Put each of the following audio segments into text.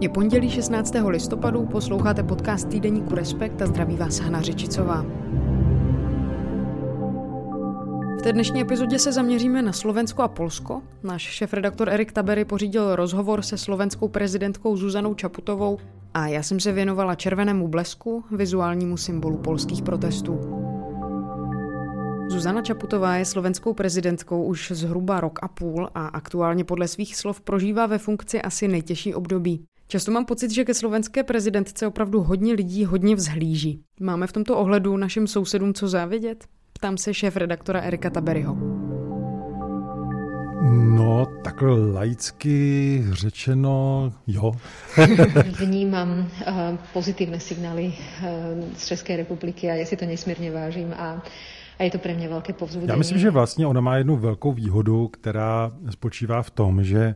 Je pondělí 16. listopadu, posloucháte podcast týdeníku Respekt a zdraví vás Hana Řečicová. V té dnešní epizodě se zaměříme na Slovensko a Polsko. Náš šéf-redaktor Erik Tabery pořídil rozhovor se slovenskou prezidentkou Zuzanou Čaputovou a já jsem se věnovala červenému blesku, vizuálnímu symbolu polských protestů. Zuzana Čaputová je slovenskou prezidentkou už zhruba rok a půl a aktuálně podle svých slov prožívá ve funkci asi nejtěžší období. Často mám pocit, že ke slovenské prezidentce opravdu hodně lidí hodně vzhlíží. Máme v tomto ohledu našim sousedům co závidět? Ptám se šéf redaktora Erika Taberyho. No, takhle laicky řečeno, jo. Vnímám uh, pozitívne signály uh, z České republiky a já si to nesmírně vážím a a je to pro mě velké povzbuzení. Já myslím, že vlastně ona má jednu velkou výhodu, která spočívá v tom, že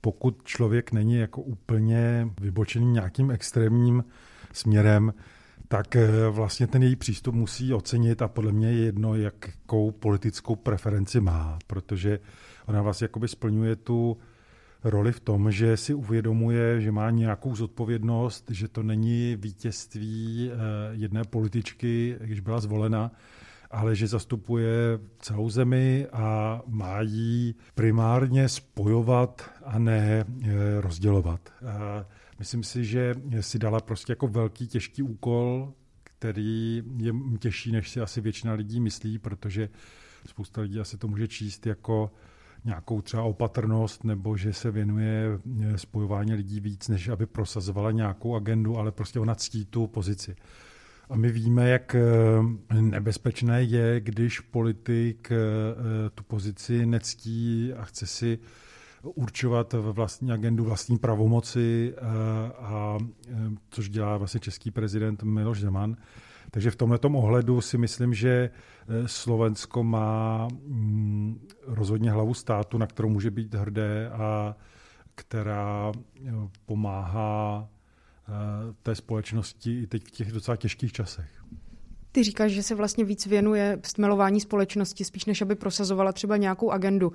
pokud člověk není jako úplně vybočený nějakým extrémním směrem, tak eh, vlastně ten její přístup musí ocenit a podle mě je jedno, jakou politickou preferenci má, protože ona vlastně jakoby splňuje tu roli v tom, že si uvědomuje, že má nějakou zodpovědnost, že to není vítězství eh, jedné političky, když byla zvolena, ale že zastupuje celou zemi a má jí primárně spojovat a ne eh, rozdělovat. A myslím si, že si dala prostě jako velký těžký úkol, který je těžší, než si asi většina lidí myslí, protože spousta lidí asi to může číst jako nějakou třeba opatrnost nebo že se věnuje eh, spojování lidí víc, než aby prosazovala nějakou agendu, ale prostě ona ctí tu pozici. A my víme, jak eh, nebezpečné je, když politik eh, tu pozici nectí a chce si určovat vlastní agendu, vlastní pravomoci, eh, a, což dělá vlastně český prezident Miloš Zeman. Takže v tomto ohledu si myslím, že Slovensko má mm, rozhodně hlavu státu, na kterou může být hrdé a která pomáhá Eh, té společnosti i teď v těch docela těžkých časech. Ty říkáš, že se vlastně víc věnuje stmelování společnosti, spíš než aby prosazovala třeba nějakou agendu.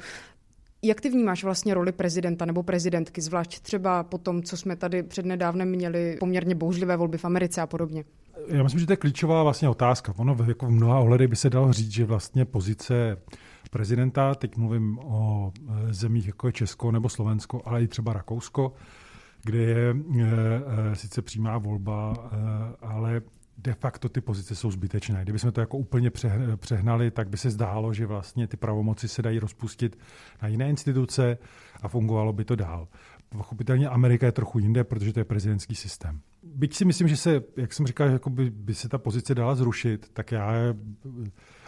Jak ty vnímáš vlastně roli prezidenta nebo prezidentky, zvlášť třeba po tom, co jsme tady přednedávnem měli poměrně bouřlivé volby v Americe a podobně? Já myslím, že to je klíčová vlastně otázka. Ono jako v mnoha ohledech by se dalo říct, že vlastně pozice prezidenta, teď mluvím o eh, zemích jako je Česko nebo Slovensko, ale i třeba Rakousko, kde je e, e, sice přímá volba, e, ale de facto ty pozice jsou zbytečné. Kdybychom to jako úplně přehnali, tak by se zdálo, že vlastně ty pravomoci se dají rozpustit na jiné instituce a fungovalo by to dál. Pochopitelně Amerika je trochu jinde, protože to je prezidentský systém. Byť si myslím, že se, jak jsem říkal, jako by, by se ta pozice dala zrušit, tak já,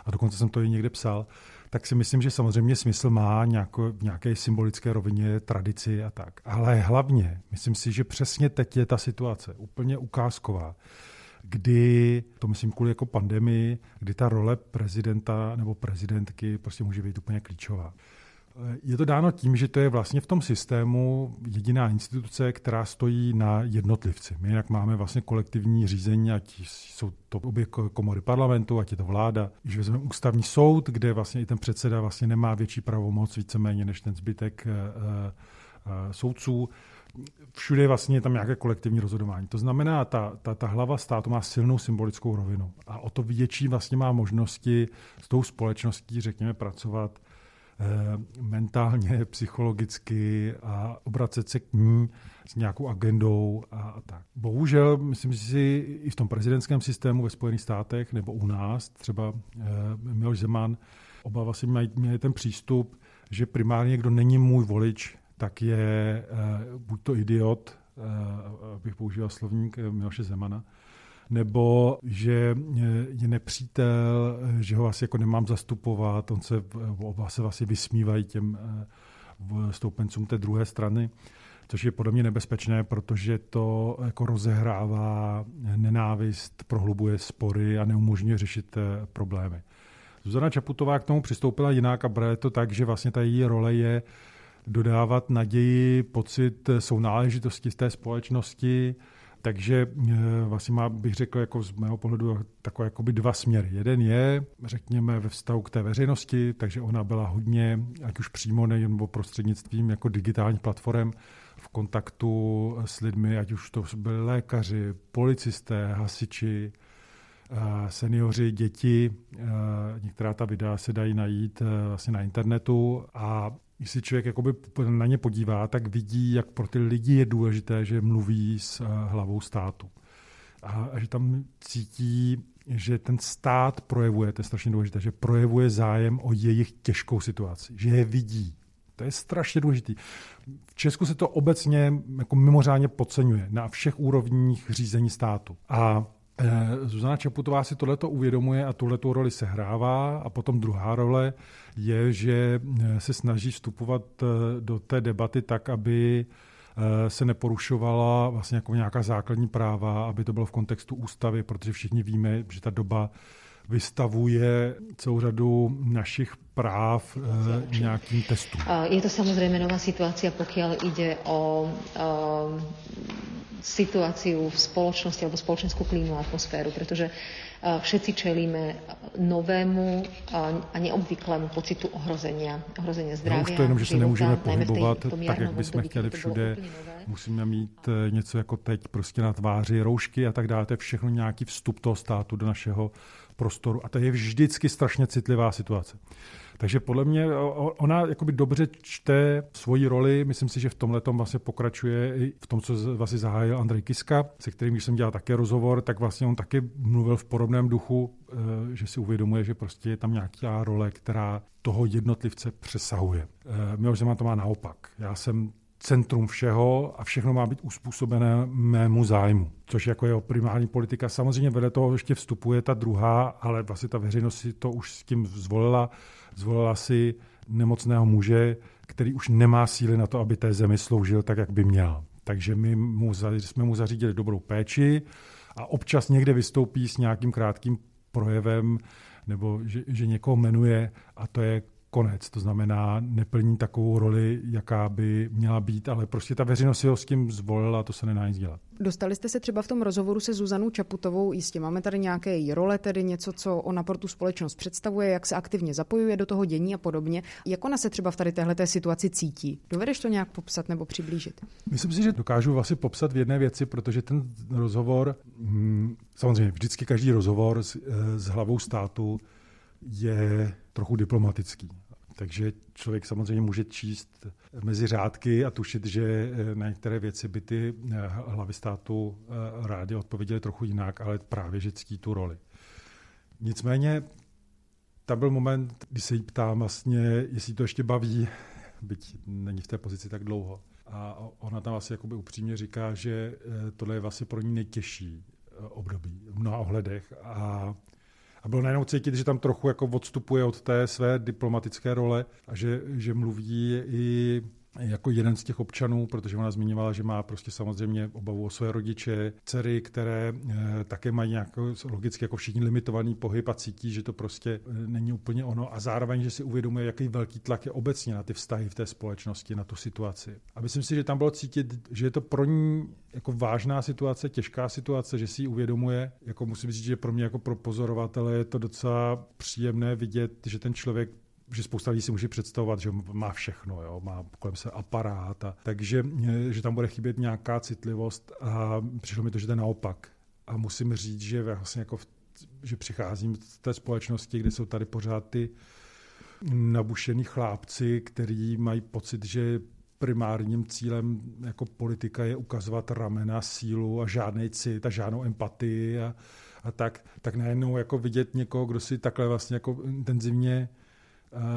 a dokonce jsem to i někde psal, tak si myslím, že samozřejmě smysl má nějako, v nějaké symbolické rovině tradici a tak. Ale hlavně, myslím si, že přesně teď je ta situace úplně ukázková, kdy, to myslím kvůli jako pandemii, kdy ta role prezidenta nebo prezidentky prostě může být úplně klíčová. Je to dáno tím, že to je vlastně v tom systému jediná instituce, která stojí na jednotlivci. My jinak máme vlastně kolektivní řízení, ať jsou to obě komory parlamentu, ať je to vláda. Když vezmeme ústavní soud, kde vlastně i ten předseda vlastně nemá větší pravomoc víceméně než ten zbytek uh, uh, soudců, všude je vlastně tam nějaké kolektivní rozhodování. To znamená, ta, ta, ta hlava státu má silnou symbolickou rovinu a o to větší vlastně má možnosti s tou společností, řekněme, pracovat Eh, mentálně, psychologicky a obracet se k ní s nějakou agendou a, a tak. Bohužel, myslím si, i v tom prezidentském systému ve Spojených státech nebo u nás, třeba eh, Miloš Zeman, oba vlastně mají, měli ten přístup, že primárně, kdo není můj volič, tak je eh, buď to idiot, eh, abych používal slovník eh, Miloše Zemana, nebo že je nepřítel, že ho asi jako nemám zastupovat, on se, oba se vlastně vysmívají těm eh, stoupencům té druhé strany, což je podle mě nebezpečné, protože to jako rozehrává nenávist, prohlubuje spory a neumožňuje řešit eh, problémy. Zuzana Čaputová k tomu přistoupila jinak a bere to tak, že vlastně ta její role je dodávat naději, pocit sounáležitosti z té společnosti, takže eh, vlastně má, bych řekl, jako z mého pohledu takové jakoby dva směry. Jeden je, řekněme, ve vztahu k té veřejnosti, takže ona byla hodně, ať už přímo nebo prostřednictvím jako digitálních platform, v kontaktu s lidmi, ať už to byli lékaři, policisté, hasiči, seniori, děti. Některá ta videa se dají najít vlastně na internetu a když si člověk jakoby na ně podívá, tak vidí, jak pro ty lidi je důležité, že mluví s hlavou státu. A, a že tam cítí, že ten stát projevuje, to je strašně důležité, že projevuje zájem o jejich těžkou situaci, že je vidí. To je strašně důležité. V Česku se to obecně jako mimořádně podceňuje na všech úrovních řízení státu. A Eh, Zuzana Čaputová si tohleto uvědomuje a tuhletu roli sehrává a potom druhá role je, že eh, se snaží vstupovat eh, do té debaty tak, aby se neporušovala vlastně jako nějaká základní práva, aby to bylo v kontextu ústavy, protože všichni víme, že ta doba vystavuje celou řadu našich práv e, nějakým testům. Je to samozřejmě nová situace, pokud jde o, o situáciu v spoločnosti alebo spoločenskú klímu a atmosféru, pretože eh, všetci čelíme novému a neobvyklému pocitu ohrozenia, ohrozenia zdravia. No už to jenom, že se nemůžeme pohybovat tak, jak bychom chtěli všude. Musíme mít eh, něco jako teď prostě na tváři, roušky a tak dále. To je všechno nějaký vstup toho státu do našeho prostoru. A to je vždycky strašně citlivá situace. Takže podle mě ona jakoby dobře čte svoji roli. Myslím si, že v tomhle tom vlastně pokračuje i v tom, co vlastně zahájil Andrej Kiska, se kterým, jsem dělal také rozhovor, tak vlastně on taky mluvil v podobném duchu, eh, že si uvědomuje, že prostě je tam nějaká role, která toho jednotlivce přesahuje. Eh, Miloš Zeman to má naopak. Já jsem centrum všeho a všechno má být uspůsobené mému zájmu, což jako jeho primární politika. Samozřejmě vedle toho ještě vstupuje ta druhá, ale vlastně ta veřejnost si to už s tím zvolila. Zvolila si nemocného muže, který už nemá síly na to, aby té zemi sloužil tak, jak by měl. Takže my mu, jsme mu zařídili dobrou péči a občas někde vystoupí s nějakým krátkým projevem nebo že, že někoho jmenuje a to je konec. To znamená, neplní takovou roli, jaká by měla být, ale prostě ta veřejnost si ho s tím zvolila, to se nedá nic dělat. Dostali jste se třeba v tom rozhovoru se Zuzanou Čaputovou, jistě máme tady nějaké její role, tedy něco, co ona pro tu společnost představuje, jak se aktivně zapojuje do toho dění a podobně. Jak ona se třeba v tady téhle situaci cítí? Dovedeš to nějak popsat nebo přiblížit? Myslím si, že dokážu vlastně popsat v jedné věci, protože ten rozhovor, hm, samozřejmě vždycky každý rozhovor s, eh, s hlavou státu je trochu diplomatický. Takže člověk samozřejmě může číst mezi řádky a tušit, že na některé věci by ty hlavy státu rádi odpověděli trochu jinak, ale právě, že ctí tu roli. Nicméně tam byl moment, kdy se jí ptám vlastně, jestli to ještě baví, byť není v té pozici tak dlouho. A ona tam vlastně jakoby upřímně říká, že tohle je vlastně pro ní nejtěžší období v mnoha ohledech a a bylo najednou cítit, že tam trochu jako odstupuje od té své diplomatické role a že, že mluví i jako jeden z těch občanů, protože ona zmiňovala, že má prostě samozřejmě obavu o své rodiče, dcery, které e, také mají nějaký logicky jako všichni limitovaný pohyb a cítí, že to prostě e, není úplně ono a zároveň, že si uvědomuje, jaký velký tlak je obecně na ty vztahy v té společnosti, na tu situaci. A myslím si, že tam bylo cítit, že je to pro ní jako vážná situace, těžká situace, že si ji uvědomuje. Jako musím říct, že pro mě jako pro pozorovatele je to docela příjemné vidět, že ten člověk že spousta lidí si může představovat, že má všechno, jo, má kolem se aparát, a, takže eh, že tam bude chybět nějaká citlivost a přišlo mi to, že to je naopak. A musím říct, že vlastně jako v, že přicházím z té společnosti, kde jsou tady pořád ty nabušený chlápci, který mají pocit, že primárním cílem jako politika je ukazovat ramena, sílu a žádný cit a žádnou empatii a, a tak, tak najednou jako vidět někoho, kdo si takhle vlastně jako intenzivně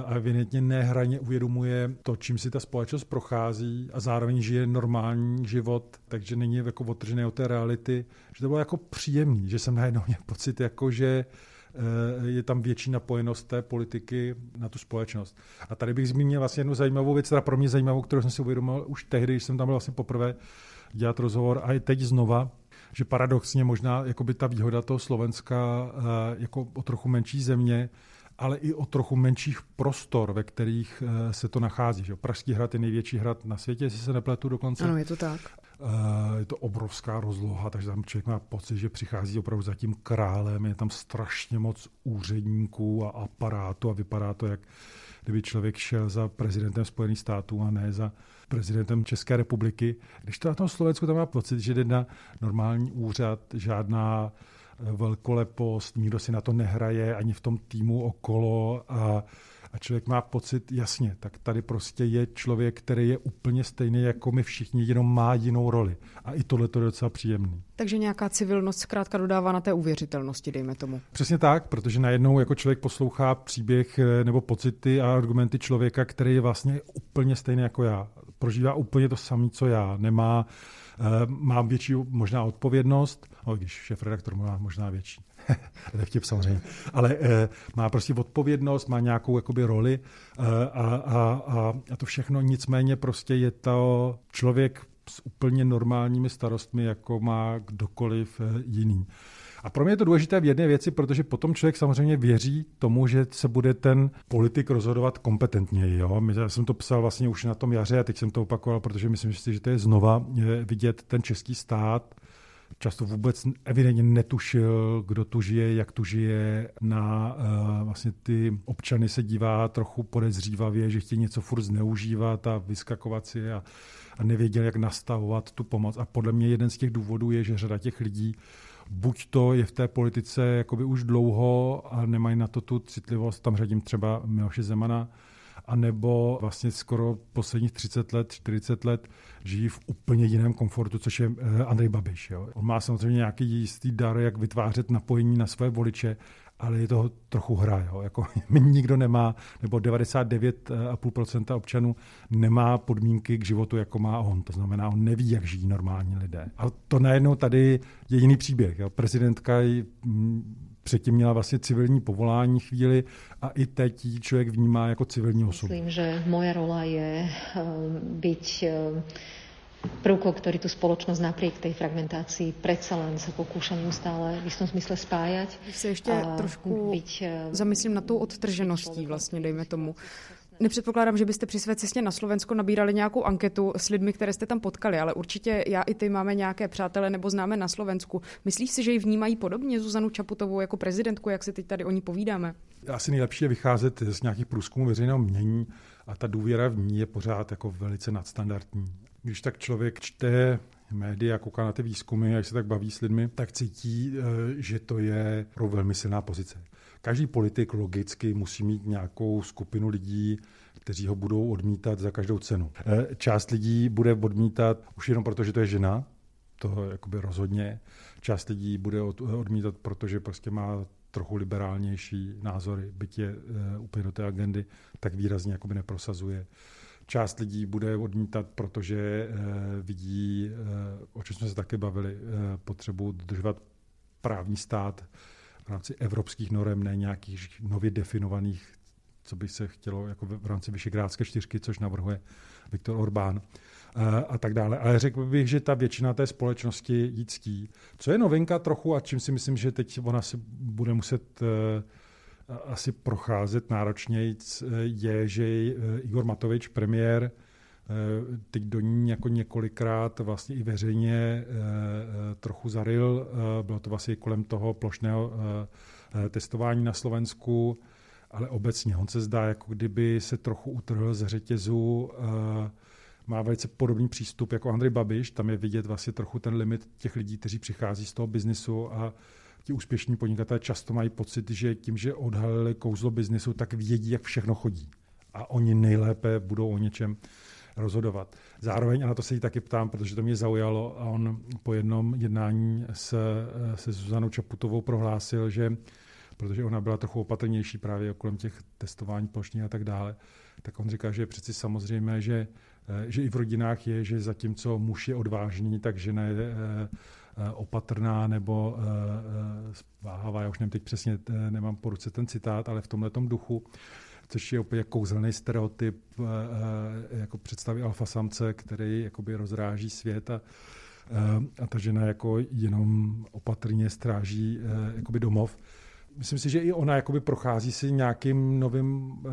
a evidentně nehraně uvědomuje to, čím si ta společnost prochází a zároveň žije normální život, takže není jako otržený od té reality, že to bylo jako příjemný, že jsem najednou měl pocit, jako že eh, je tam větší napojenost té politiky na tu společnost. A tady bych zmínil vlastně jednu zajímavou věc, teda pro mě zajímavou, kterou jsem si uvědomil už tehdy, když jsem tam byl vlastně poprvé dělat rozhovor a i teď znova, že paradoxně možná ta výhoda toho Slovenska eh, jako o trochu menší země ale i o trochu menších prostor, ve kterých eh, se to nachází. Že? Pražský hrad je největší hrad na světě, jestli se nepletu dokonce. Ano, je to tak. Eh, je to obrovská rozloha, takže tam člověk má pocit, že přichází opravdu za tím králem, je tam strašně moc úředníků a aparátu a vypadá to, jak kdyby člověk šel za prezidentem Spojených států a ne za prezidentem České republiky. Když to na tom Slovensku tam má pocit, že jde na normální úřad, žádná velkolepost, nikdo si na to nehraje ani v tom týmu okolo a a člověk má pocit, jasně, tak tady prostě je člověk, který je úplně stejný jako my všichni, jenom má jinou roli. A i tohle je docela příjemný. Takže nějaká civilnost zkrátka dodává na té uvěřitelnosti, dejme tomu. Přesně tak, protože najednou jako člověk poslouchá příběh eh, nebo pocity a argumenty člověka, který je vlastně úplně stejný jako já. Prožívá úplně to samé, co já. Nemá, uh, má větší možná odpovědnost, no, když šéf redaktor má možná větší vtip samozřejmě, ale e, má prostě odpovědnost, má nějakou jakoby roli e, a, a, a, a to všechno nicméně prostě je to člověk s úplně normálními starostmi, jako má kdokoliv eh, jiný. A pro mě je to důležité v jedné věci, protože potom člověk samozřejmě věří tomu, že se bude ten politik rozhodovat kompetentněji. Jo? Já jsem to psal vlastně už na tom jaře a teď jsem to opakoval, protože myslím si, že to je znova vidět ten český stát často vůbec evidentně netušil, kdo tu žije, jak tu žije. Na uh, vlastně ty občany se dívá trochu podezřívavě, že chtějí něco furt zneužívat a vyskakovat si a, a nevěděl, jak nastavovat tu pomoc. A podle mě jeden z těch důvodů je, že řada těch lidí buď to je v té politice jakoby už dlouho a nemají na to tu citlivost, tam řadím třeba Miloše Zemana, anebo vlastně skoro posledních 30 let, 40 let žijí v úplně jiném komfortu, což je eh, Andrej Babiš. Jo. On má samozřejmě nějaký jistý dar, jak vytvářet napojení na své voliče, ale je toho trochu hra. Jo. Jako, nikdo nemá, nebo 99,5% občanů nemá podmínky k životu, jako má on. To znamená, on neví, jak žijí normální lidé. A to najednou tady je jiný příběh. Jo. Prezidentka mm, předtím měla vlastně civilní povolání chvíli a i teď ji člověk vnímá jako civilní osobu. Myslím, že moje rola je eh, být prvkou, ktorý tu spoločnosť napriek tej fragmentácii predsa len sa pokúša neustále v istom smysle spájať. Když se ještě trošku byť, eh, zamyslím na tou odtržeností vlastně, dejme tomu. Nepředpokládám, že byste při své cestě na Slovensko nabírali nějakou anketu s lidmi, které jste tam potkali, ale určitě já i ty máme nějaké přátele nebo známe na Slovensku. Myslíš si, že ji vnímají podobně Zuzanu Čaputovou jako prezidentku, jak si teď tady o ní povídáme? Asi nejlepší je vycházet z nějakých průzkumů veřejného mění a ta důvěra v ní je pořád jako velice nadstandardní. Když tak člověk čte média, kouká na ty výzkumy, jak se tak baví s lidmi, tak cítí, eh, že to je pro velmi silná pozice. Každý politik logicky musí mít nějakou skupinu lidí, kteří ho budou odmítat za každou cenu. Eh, část lidí bude odmítat už jenom proto, že to je žena, to jakoby rozhodně. Část lidí bude odmítat, protože prostě má trochu liberálnější názory, byť je uh, úplně do té agendy, tak výrazně jakoby neprosazuje. Část lidí bude odmítat, protože uh, vidí, uh, o čem jsme se také bavili, uh, potřebu dodržovat právní stát, v rámci evropských norem, ne nějakých nově definovaných, co by se chtělo jako v rámci Vyšegrádské čtyřky, což navrhuje Viktor Orbán eh, a tak dále. Ale řekl bych, že ta většina té společnosti jí ctí. Co je novinka trochu a čím si myslím, že teď ona si bude muset eh, asi procházet náročněji, je, že Igor Matovič, premiér, Eh, teď do ní jako několikrát vlastně i veřejně eh, trochu zaril. Bylo to vlastně kolem toho plošného testování na Slovensku, ale obecně on se zdá, jako kdyby se trochu utrhl z řetězu má velice podobný přístup jako Andrej Babiš. Tam je vidět vlastně trochu ten limit těch lidí, kteří přichází z toho biznisu a ti úspěšní podnikatelé často mají pocit, že tím, že odhalili kouzlo biznisu, tak vědí, jak všechno chodí. A oni nejlépe budou o něčem rozhodovat. Zároveň, a na to se jí taky ptám, protože to mě zaujalo, a on po jednom jednání se, se Zuzanou Čaputovou prohlásil, že protože ona byla trochu opatrnější právě kolem těch testování plošní a tak dále, tak on říká, že je přeci samozřejmé, že, že i v rodinách je, že zatímco muž je odvážný, tak žena je eh, eh, opatrná nebo eh, váhavá. Já už nevím teď přesně, nemám po ruce ten citát, ale v tomhle duchu což je opět kouzelný stereotyp eh, eh, jako představy alfa samce, který jakoby rozráží svět a, eh, a ta žena jako jenom opatrně stráží jakoby domov. Myslím si, že i ona jakoby prochází si nějakým novým e,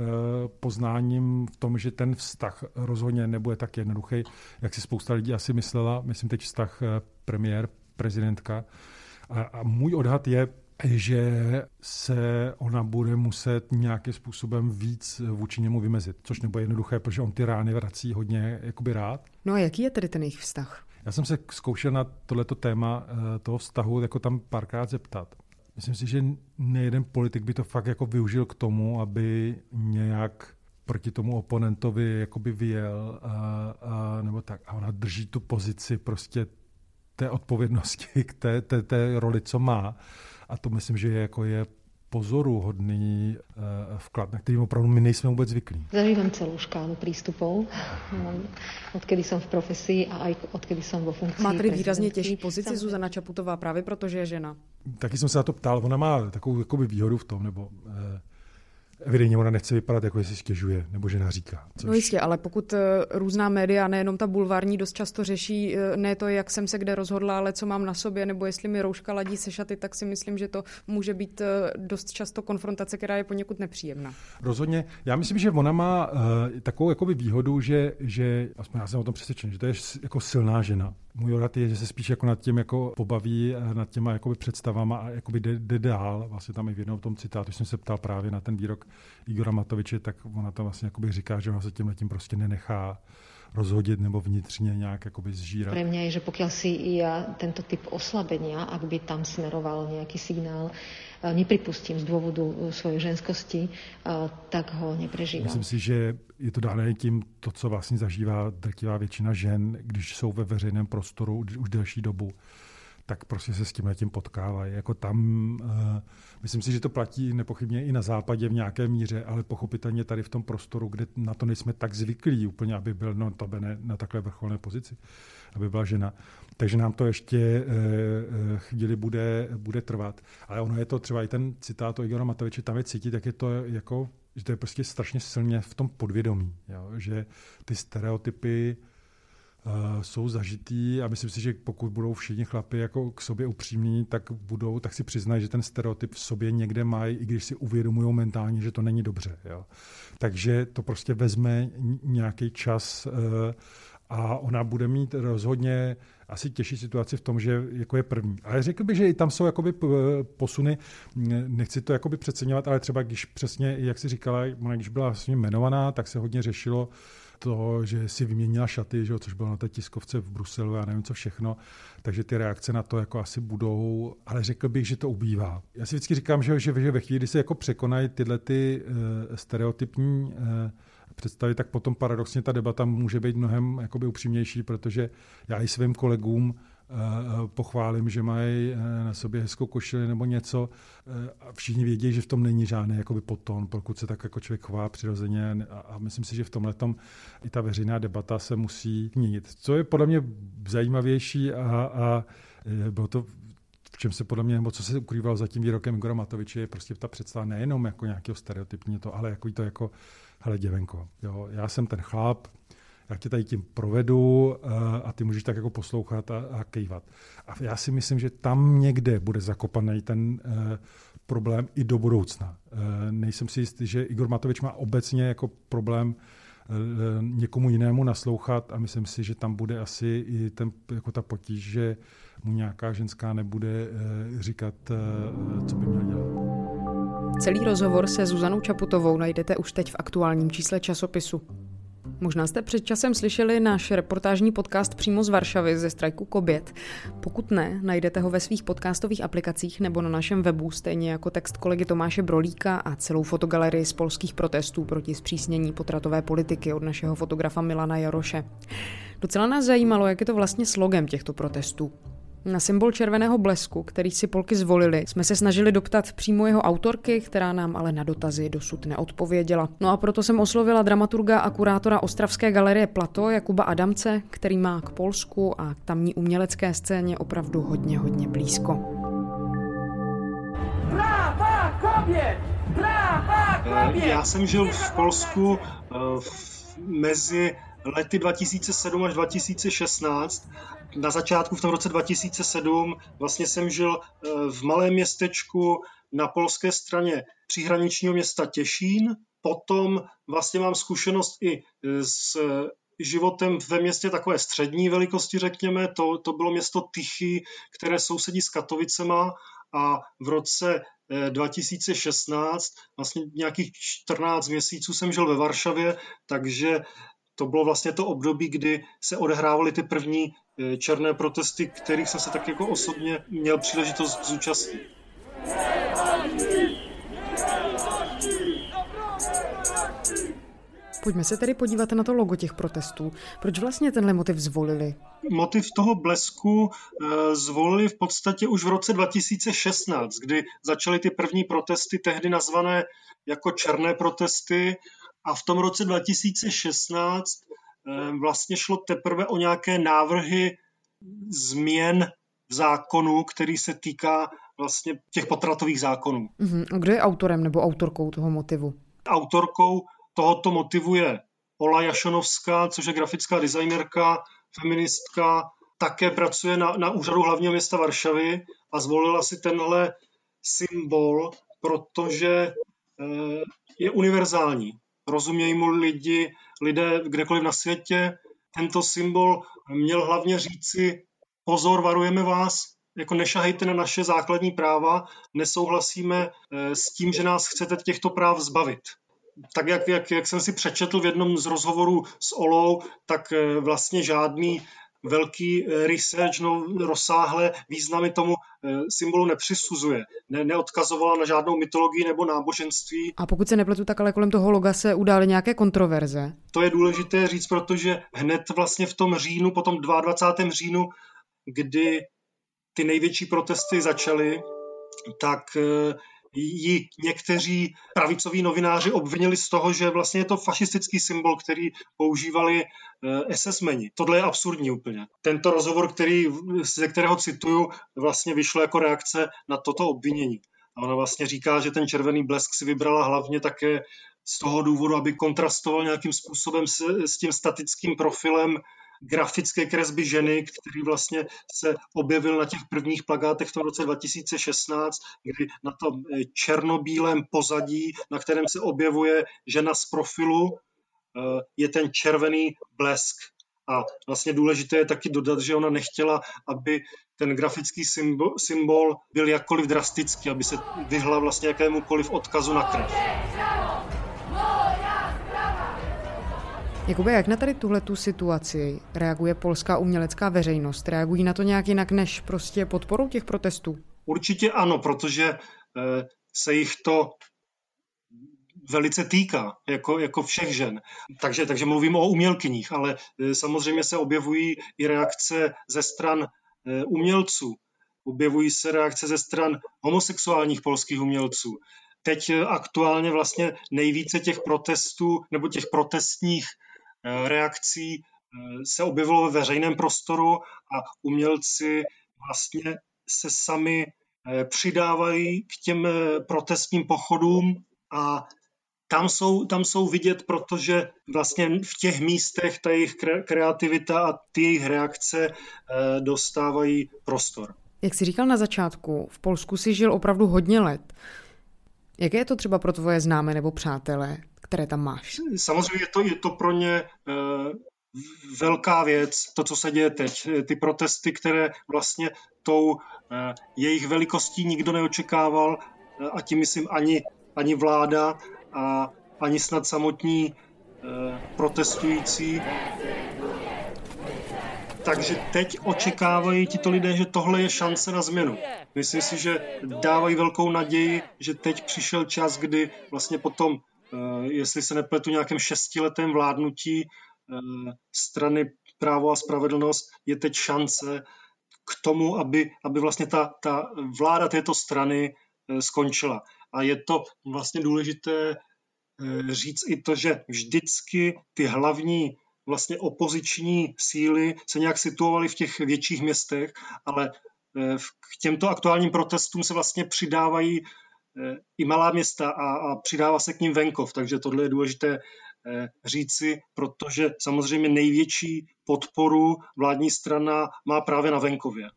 poznáním v tom, že ten vztah rozhodně nebude tak jednoduchý, jak si spousta lidí asi myslela. Myslím teď vztah e, premiér, prezidentka. A, a můj odhad je, že se ona bude muset nějakým způsobem víc vůči němu vymezit, což nebude jednoduché, protože on ty rány vrací hodně jakoby rád. No a jaký je tedy ten jejich vztah? Já jsem se zkoušel na tohleto téma eh, toho vztahu jako tam párkrát zeptat. Myslím si, že nejeden politik by to fakt jako využil k tomu, aby nějak proti tomu oponentovi jakoby vyjel a, a, nebo tak. A ona drží tu pozici prostě té odpovědnosti, k té, té, té roli, co má. A to myslím, že je, jako je pozoruhodný uh, vklad, na který opravdu my nejsme vůbec zvyklí. Zažívám celou škálu přístupů, odkedy jsem v profesi a aj odkedy jsem vo funkci. Má tedy výrazně těžší pozici. Zuzana Čaputová právě protože je žena. Taky jsem se na to ptal, ona má takovou jakoby, výhodu v tom, nebo uh, evidentně ona nechce vypadat, jako jestli stěžuje nebo že naříká. Což... No jistě, ale pokud eh, různá média, nejenom ta bulvární, dost často řeší eh, ne to, jak jsem se kde rozhodla, ale co mám na sobě, nebo jestli mi rouška ladí se šaty, tak si myslím, že to může být eh, dost často konfrontace, která je poněkud nepříjemná. Rozhodně. Já myslím, že ona má uh, takovou jakoby výhodu, že, že aspoň já jsem o tom přesvědčen, že to je jako silná žena. Můj odhad je, že se spíš jako nad tím jako pobaví, nad těma jakoby představama a jakoby jde, jde dál. Vlastně tam i v jednom tom citátu jsem se ptal právě na ten výrok Igora Matoviče, tak ona to vlastně jakoby říká, že ona se tím letím prostě nenechá rozhodit nebo vnitřně nějak jakoby zžírat. Pre mňa je, že pokiaľ si ja tento typ oslabenia, ak by tam smeroval nejaký signál, nepripustím z dôvodu eh, svojej ženskosti, eh, tak ho neprežívám. Myslím si, že je to dále tím, to, co vlastně zažívá drtivá většina žen, když jsou ve veřejném prostoru už delší dobu tak prostě se s tím tím potkávají. Jako tam, uh, myslím si, že to platí nepochybně i na západě v nějaké míře, ale pochopitelně tady v tom prostoru, kde na to nejsme tak zvyklí úplně, aby byl no, tabene na takhle vrcholné pozici, aby byla žena. Takže nám to ještě uh, chvíli bude, bude trvat. Ale ono je to třeba i ten citát o Igora Matoviče, tam je cítit, jak je to jako že to je prostě strašně silně v tom podvědomí, jo? že ty stereotypy uh, jsou zažitý a myslím si, že pokud budou všichni chlapi jako k sobě upřímní, tak budou, tak si přiznají, že ten stereotyp v sobě někde mají, i když si uvědomují mentálně, že to není dobře. Jo. Takže to prostě vezme nějaký čas uh, a ona bude mít rozhodně asi těžší situaci v tom, že jako je první. Ale řekl bych, že i tam jsou jakoby posuny, nechci to jakoby přeceňovat, ale třeba když přesně, jak si říkala, ona když byla vlastně jmenovaná, tak se hodně řešilo, to, že si vyměnila šaty, že, což bylo na té tiskovce v Bruselu, já nevím co všechno, takže ty reakce na to jako asi budou, ale řekl bych, že to ubývá. Já si vždycky říkám, že, že, že ve chvíli, kdy se jako překonají tyhle ty uh, stereotypní uh, představy, tak potom paradoxně ta debata může být mnohem jakoby upřímnější, protože já i svým kolegům pochválím, že mají eh, na sobě hezkou košili nebo něco eh, a všichni vědí, že v tom není žádný jakoby poton, pokud se tak jako člověk chová přirozeně a myslím si, že v tomhle i ta veřejná debata se musí měnit. Co je podle mě zajímavější a, a bylo to v čem se podle mě, nebo co se ukrývalo za tím výrokem Igora Matoviče, je prostě ta představa nejenom jako nějakého stereotypního to, ale jako to jako, hele děvenko, jo, já jsem ten chlap, já tě tady tím provedu eh, a ty můžeš tak jako poslouchat a, a kejvat. A já si myslím, že tam někde bude zakopaný ten eh, problém i do budoucna. Eh, nejsem si jistý, že Igor Matovič má obecně jako problém někomu jinému naslouchat a myslím si, že tam bude asi i ten, jako ta potíž, že mu nějaká ženská nebude říkat, co by měl dělat. Celý rozhovor se Zuzanou Čaputovou najdete už teď v aktuálním čísle časopisu. Možná jste před časem slyšeli náš reportážní podcast přímo z Varšavy ze strajku Kobět. Pokud ne, najdete ho ve svých podcastových aplikacích nebo na našem webu, stejně jako text kolegy Tomáše Brolíka a celou fotogalerii z polských protestů proti zpřísnění potratové politiky od našeho fotografa Milana Jaroše. Docela nás zajímalo, jak je to vlastně slogem těchto protestů. Na symbol červeného blesku, který si Polky zvolili, jsme se snažili doptat přímo jeho autorky, která nám ale na dotazy dosud neodpověděla. No a proto jsem oslovila dramaturga a kurátora Ostravské galerie Plato Jakuba Adamce, který má k Polsku a k tamní umělecké scéně opravdu hodně, hodně blízko. Práva! Práva kobět! Já jsem žil v Polsku uh, mezi lety 2007 až 2016. Na začátku v tom roce 2007 vlastně jsem žil eh, v malém městečku na polské straně příhraničního města Těšín. Potom vlastně mám zkušenost i s životem ve městě takové střední velikosti, řekněme. To, to bylo město Tychy, které sousedí s Katovicema a v roce 2016, eh, vlastně nějakých 14 měsíců jsem žil ve Varšavě, takže to bylo vlastně to období, kdy se odehrávaly ty první eh, černé protesty, kterých jsem se tak jako osobně měl příležitost zúčastnit. Pojďme se tedy podívat na to logo těch protestů. Proč vlastně tenhle motiv zvolili? Motiv toho blesku e, zvolili v podstatě už v roce 2016, kdy začaly ty první protesty, tehdy nazvané jako černé protesty. A v tom roce 2016 e, eh, vlastně šlo teprve o nějaké návrhy změn v zákonu, který se týká vlastně těch potratových zákonů. Uh-huh. A kdo je autorem nebo autorkou toho motivu? Autorkou tohoto motivuje Ola Jašonovská, což je grafická designerka, feministka, také pracuje na, na úřadu hlavního města Varšavy a zvolila si tenhle symbol, protože e, je univerzální. Rozumějí mu lidi, lidé kdekoliv na světě. Tento symbol měl hlavně říci, pozor, varujeme vás, jako nešahejte na naše základní práva, nesouhlasíme e, s tím, že nás chcete těchto práv zbavit tak jak, jak, jak jsem si přečetl v jednom z rozhovorů s Olou, tak eh, vlastně žádný velký eh, research, no, rozsáhlé významy tomu eh, symbolu nepřisuzuje. Ne, neodkazovala na žádnou mytologii nebo náboženství. A pokud se nepletu, tak ale kolem toho loga se udály nějaké kontroverze. To je důležité říct, protože hned vlastně v tom říjnu, potom 22. říjnu, kdy ty největší protesty začaly, tak ji někteří pravicoví novináři obvinili z toho, že vlastně je to fašistický symbol, který používali eh, SS-meni. Tohle je absurdní úplně. Tento rozhovor, který, ze kterého cituju, vlastně vyšlo jako reakce na toto obvinění. A ona vlastně říká, že ten červený blesk si vybrala hlavně také z toho důvodu, aby kontrastoval nějakým způsobem s, s tím statickým profilem grafické kresby ženy, který vlastně se objevil na těch prvních plagátech v tom roce 2016, kdy na tom eh, černobílém pozadí, na kterém se objevuje žena z profilu, eh, je ten červený blesk. A vlastně důležité je taky dodat, že ona nechtěla, aby ten grafický symbol, symbol byl jakkoliv drastický, aby se vyhla vlastně jakémukoliv odkazu na krev. Jakube, jak na tady tuhle tu situaci reaguje polská umělecká veřejnost? Reagují na to nějak jinak než prostě podporou těch protestů? Určitě ano, protože eh, se jich to velice týká, jako, jako všech žen. Takže, takže mluvím o umělkyních, ale eh, samozřejmě se objevují i reakce ze stran eh, umělců. Objevují se reakce ze stran homosexuálních polských umělců. Teď aktuálně vlastně nejvíce těch protestů nebo těch protestních reakcí eh, se objevilo ve veřejném prostoru a umělci vlastně se sami eh, přidávají k těm protestním pochodům a tam jsou, tam jsou vidět, protože vlastně v těch místech ta jejich kreativita a ty jejich reakce dostávají prostor. Jak jsi říkal na začátku, v Polsku si žil opravdu hodně let. Jaké je to třeba pro tvoje známé nebo přátelé? Které tam máš? Samozřejmě je to, je to pro ně uh, velká věc, to, co se děje teď. Ty protesty, které vlastně tou uh, jejich velikostí nikdo neočekával, uh, a tím myslím ani, ani vláda a ani snad samotní protestující. Takže teď očekávají tito lidé, že tohle je šance na změnu. Myslím si, že dávají velkou naději, že teď přišel čas, kdy vlastně potom Eh, jestli se nepletu, nějakém šestiletém vládnutí eh, strany právo a spravedlnost je teď šance k tomu, aby, aby vlastně ta, ta vláda této strany eh, skončila. A je to vlastně důležité říct i to, že vždycky ty hlavní vlastně opoziční síly se nějak situovaly v těch větších městech, ale k těmto aktuálním protestům se vlastně přidávají i malá města a, a přidává se k ním venkov, takže tohle je důležité říci, protože samozřejmě největší podporu vládní strana má právě na venkově.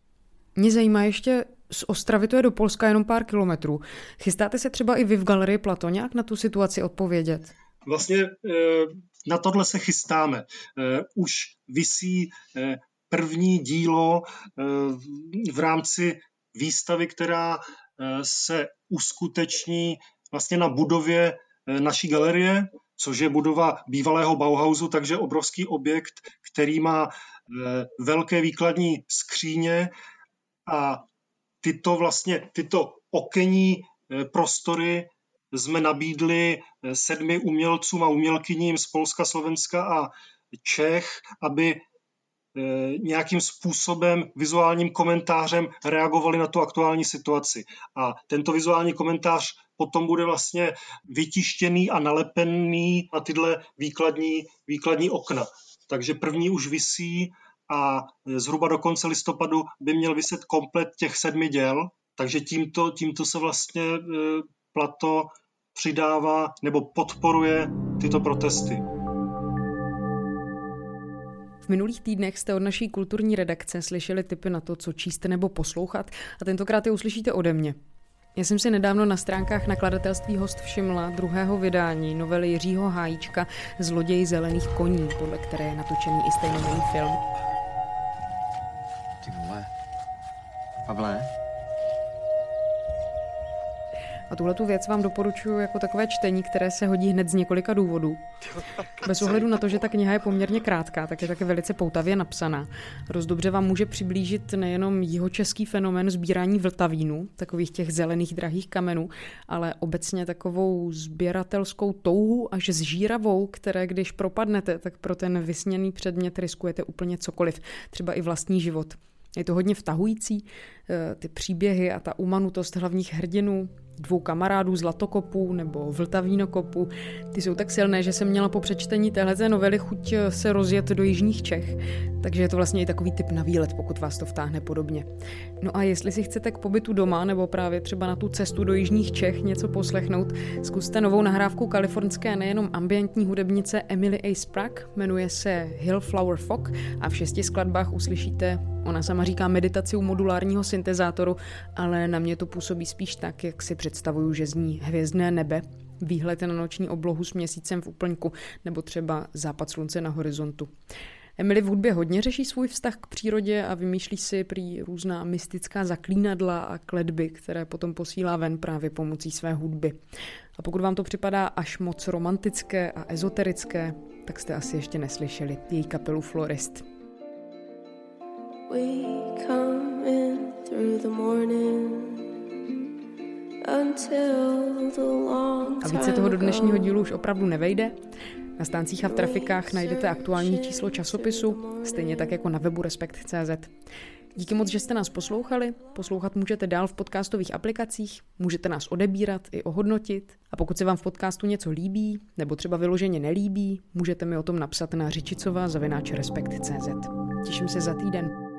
Mě zajímá ještě, z Ostravy to je do Polska jenom pár kilometrů. Chystáte se třeba i vy v galerii Plato nějak na tu situaci odpovědět? Vlastně na tohle se chystáme. Už visí první dílo v rámci výstavy, která se uskuteční vlastně na budově naší galerie, což je budova bývalého Bauhausu, takže obrovský objekt, který má velké výkladní skříně a tyto vlastně, tyto okenní prostory jsme nabídli sedmi umělcům a umělkyním z Polska, Slovenska a Čech, aby Eh, nějakým způsobem vizuálním komentářem reagovali na tu aktuální situaci. A tento vizuální komentář potom bude vlastně vytištěný a nalepený na tyhle výkladní, výkladní okna. Takže první už visí a zhruba do konce listopadu by měl vyset komplet těch sedmi děl. Takže tímto, tímto se vlastně eh, Plato přidává nebo podporuje tyto protesty minulých týdnech jste od naší kulturní redakce slyšeli tipy na to, co číst nebo poslouchat a tentokrát je uslyšíte ode mě. Já jsem si nedávno na stránkách nakladatelství Host všimla druhého vydání novely Jiřího Hájíčka Zloděj zelených koní, podle které je natočený i stejnojmenný film. Ty vole. Pavle? A tuhle tu věc vám doporučuji jako takové čtení, které se hodí hned z několika důvodů. Bez ohledu na to, že ta kniha je poměrně krátká, tak je také velice poutavě napsaná. Roz dobře vám může přiblížit nejenom český fenomén sbírání vltavínu, takových těch zelených drahých kamenů, ale obecně takovou sběratelskou touhu až zžíravou, které když propadnete, tak pro ten vysněný předmět riskujete úplně cokoliv, třeba i vlastní život. Je to hodně vtahující, eh, ty příběhy a ta umanutost hlavních hrdinů, dvou kamarádů Zlatokopů nebo Vltavínokopu. Ty jsou tak silné, že jsem měla po přečtení téhle novely chuť eh, se rozjet do jižních Čech, takže je to vlastně i takový typ na výlet, pokud vás to vtáhne podobně. No a jestli si chcete k pobytu doma nebo právě třeba na tu cestu do jižních Čech něco poslechnout, zkuste novou nahrávku kalifornské nejenom ambientní hudebnice Emily A. Sprague, jmenuje se Hillflower Fog a v šesti skladbách uslyšíte Ona sama říká meditaci u modulárního syntezátoru, ale na mě to působí spíš tak, jak si představuju, že zní hvězdné nebe, výhled na noční oblohu s měsícem v úplňku nebo třeba západ slunce na horizontu. Emily v hudbě hodně řeší svůj vztah k přírodě a vymýšlí si prý různá mystická zaklínadla a kledby, které potom posílá ven právě pomocí své hudby. A pokud vám to připadá až moc romantické a ezoterické, tak jste asi ještě neslyšeli její kapelu Florist. We come in through the morning a více toho do dnešního dílu už opravdu nevejde. Na stáncích a v trafikách najdete aktuální číslo časopisu, stejně tak jako na webu Respekt.cz. Díky moc, že jste nás poslouchali. Poslouchat můžete dál v podcastových aplikacích, můžete nás odebírat i ohodnotit. A pokud se vám v podcastu něco líbí, nebo třeba vyloženě nelíbí, můžete mi o tom napsat na řičicová zavináč Respekt.cz. Těším se za týden.